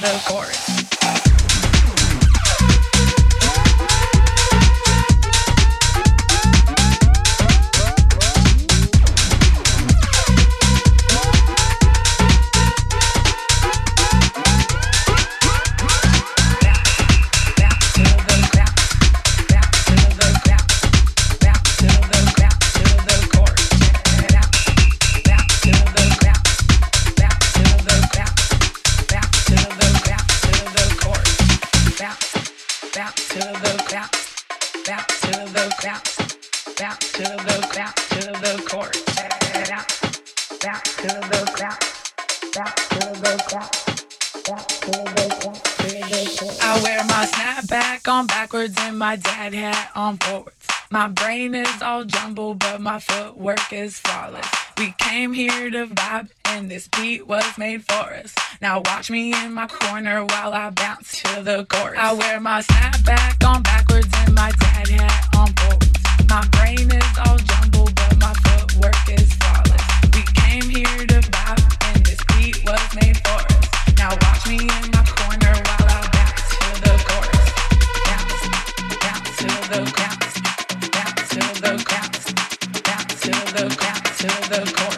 the course. Now watch me in my corner while I bounce to the chorus. I wear my snapback on backwards and my dad hat on bolts. My brain is all jumbled, but my footwork is flawless. We came here to vibe, and this beat was made for us. Now watch me in my corner while I bounce to the chorus. Bounce, bounce to the chorus, bounce to the chorus, bounce to the bounce to the chorus.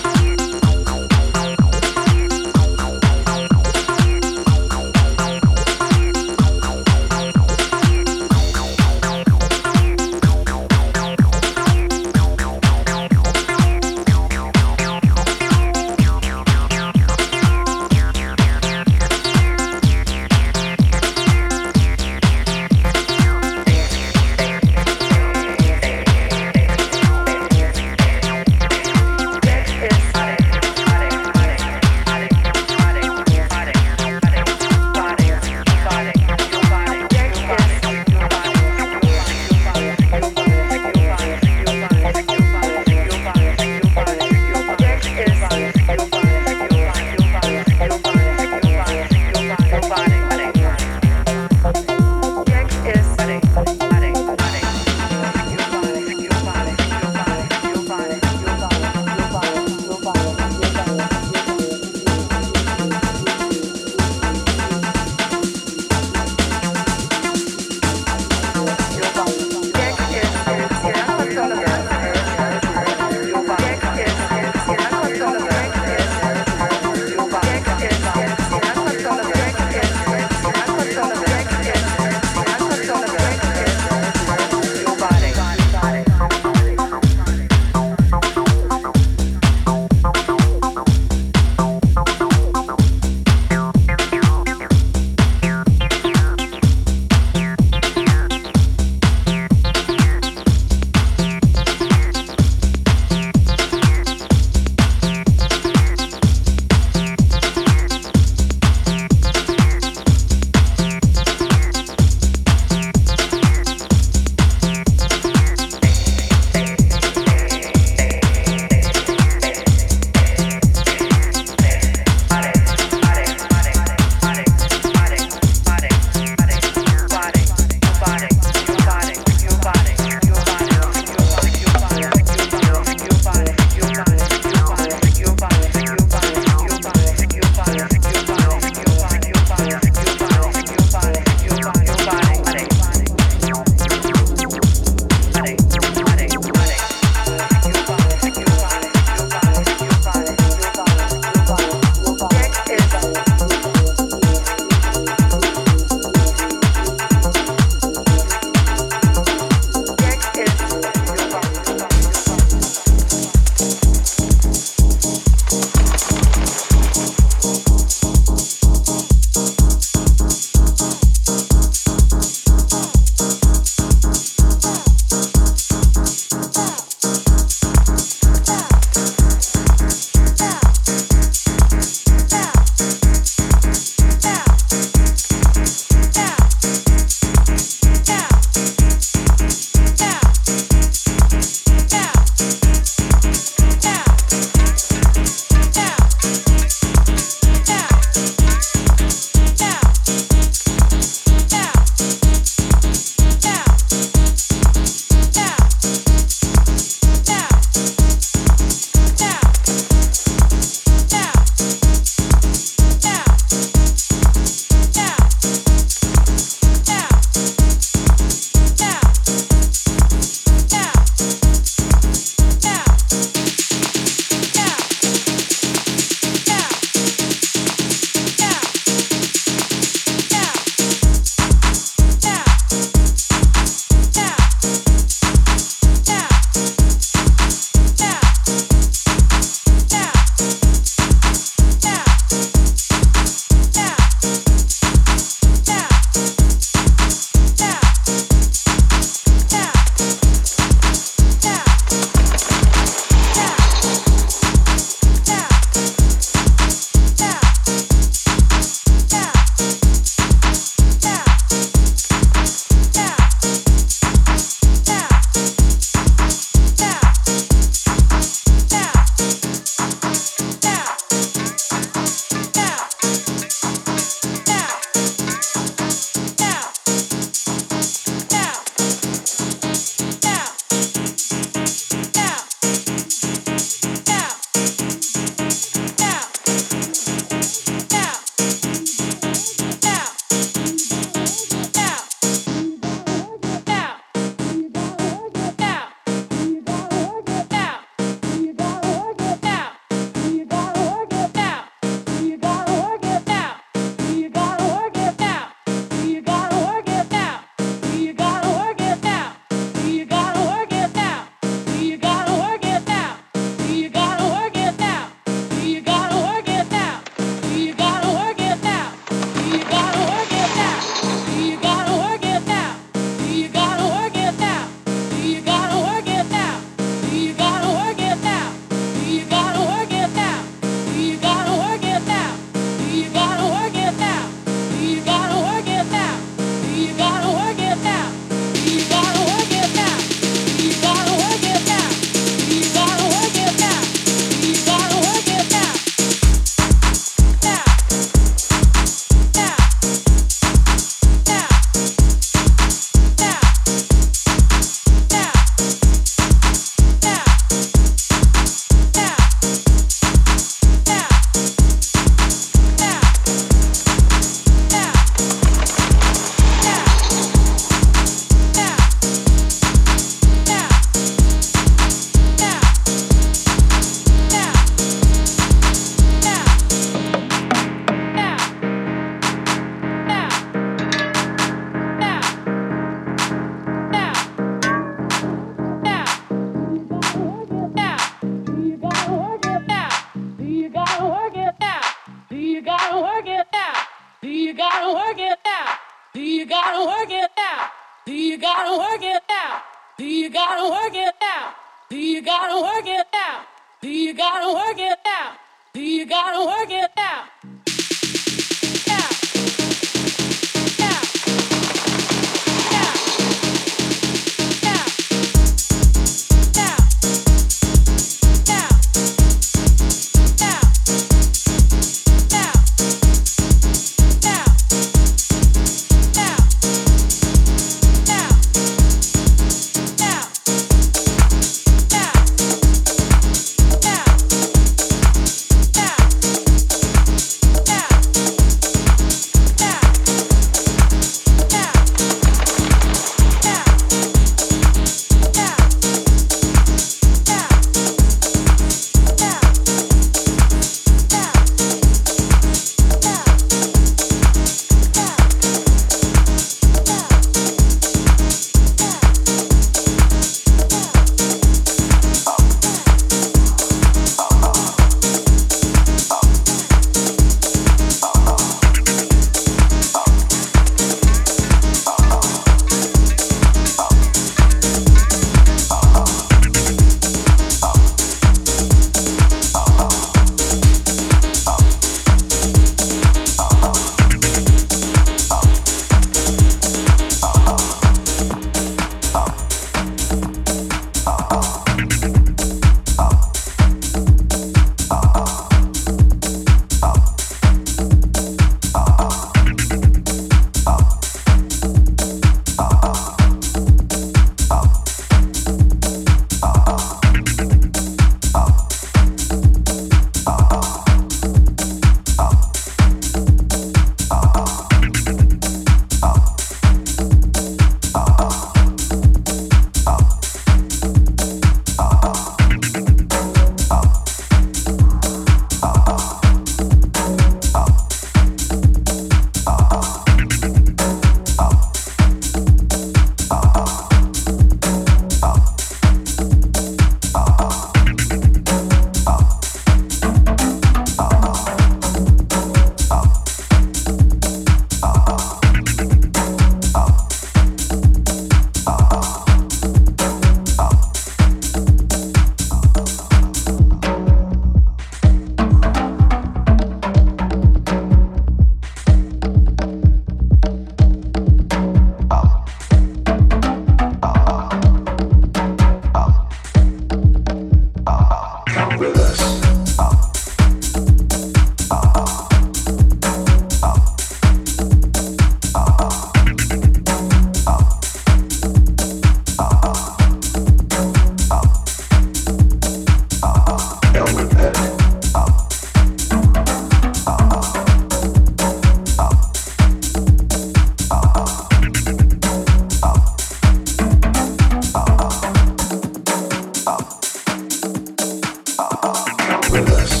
with us.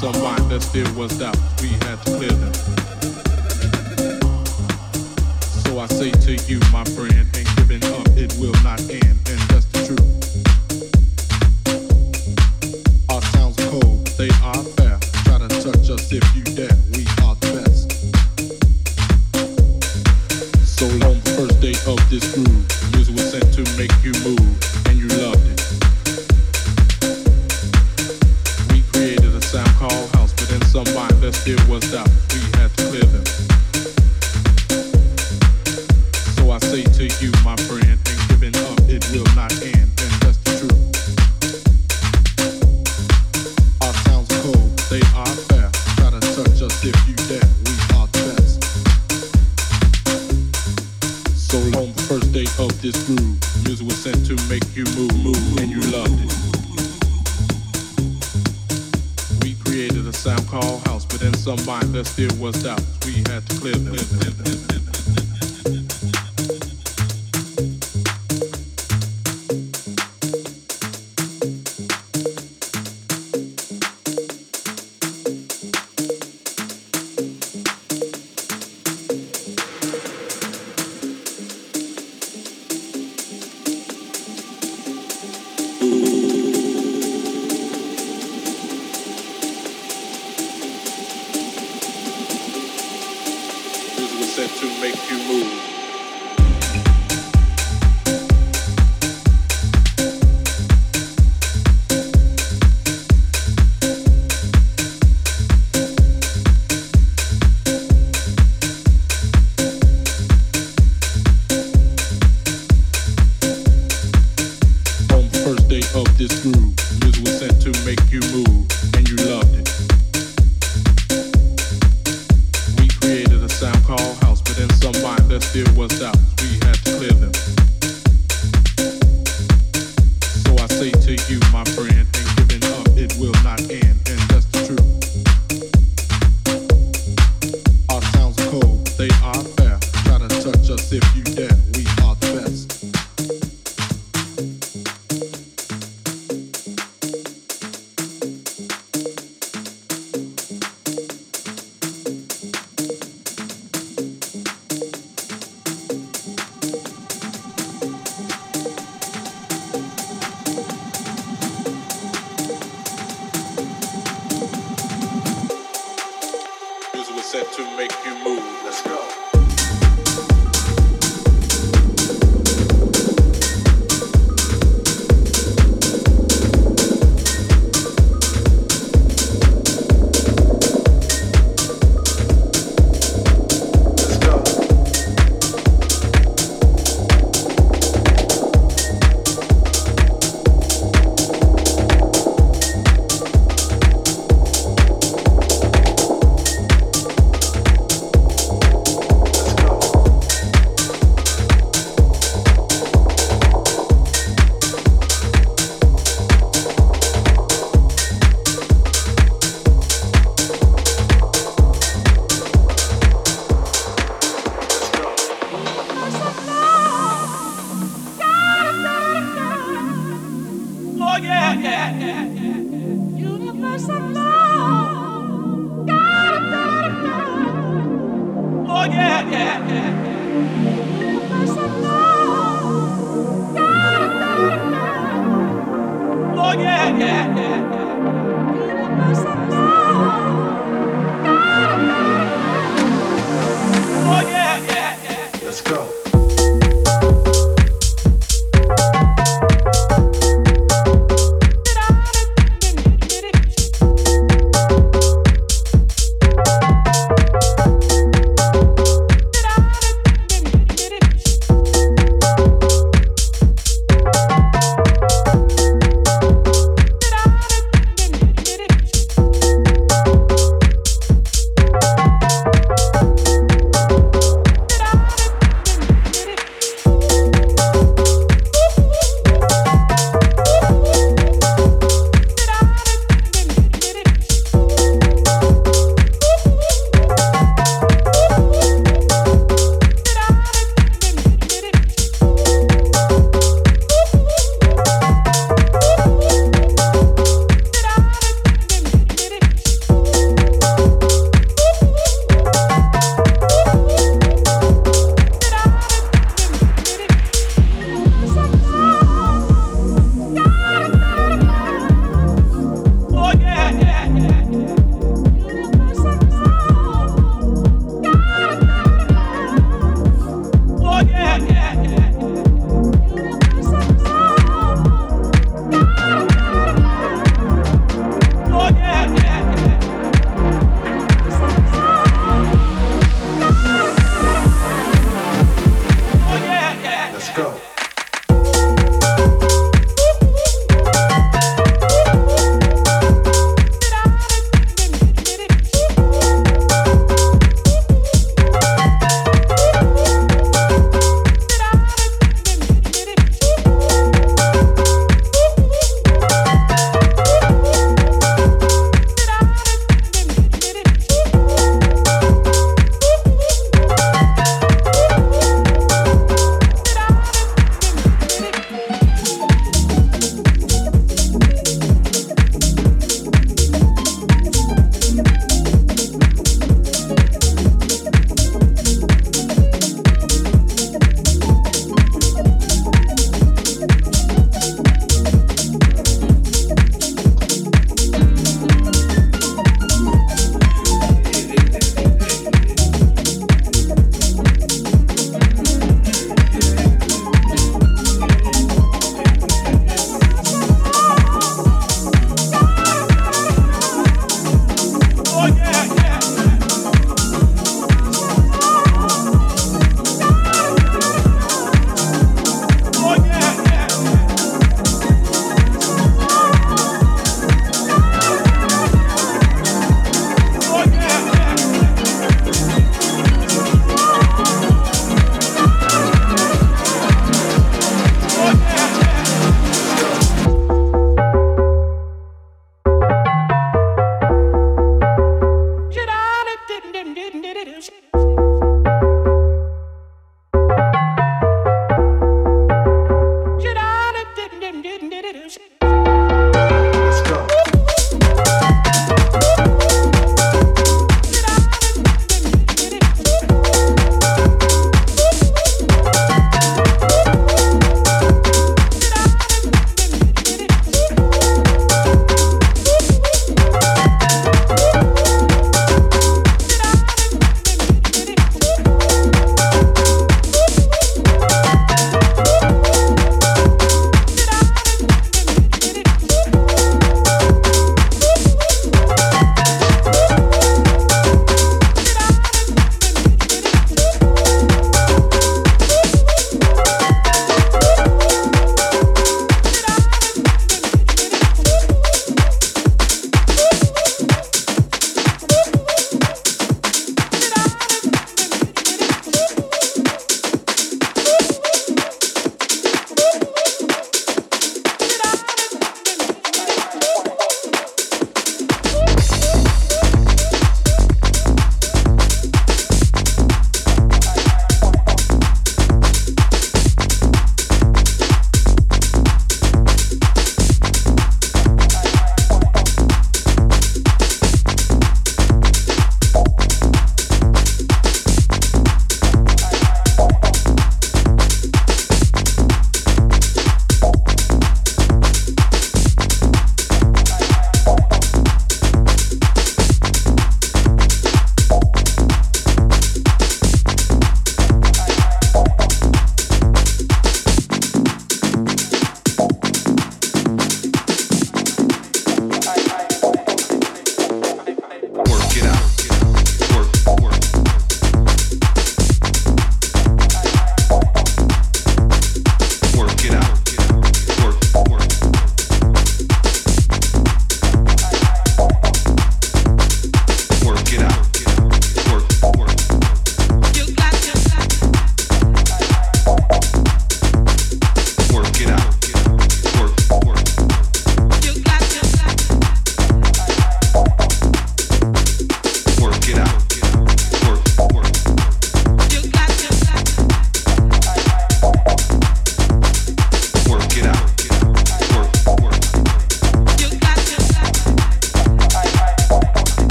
Some Somebody that still was out, we had to clear them. So I say to you, my friend, ain't giving up, it will not end. And of this groove. Was sent to make you move, and you loved it. We created a sound called house, but in some there still was doubt. We yeah, yeah.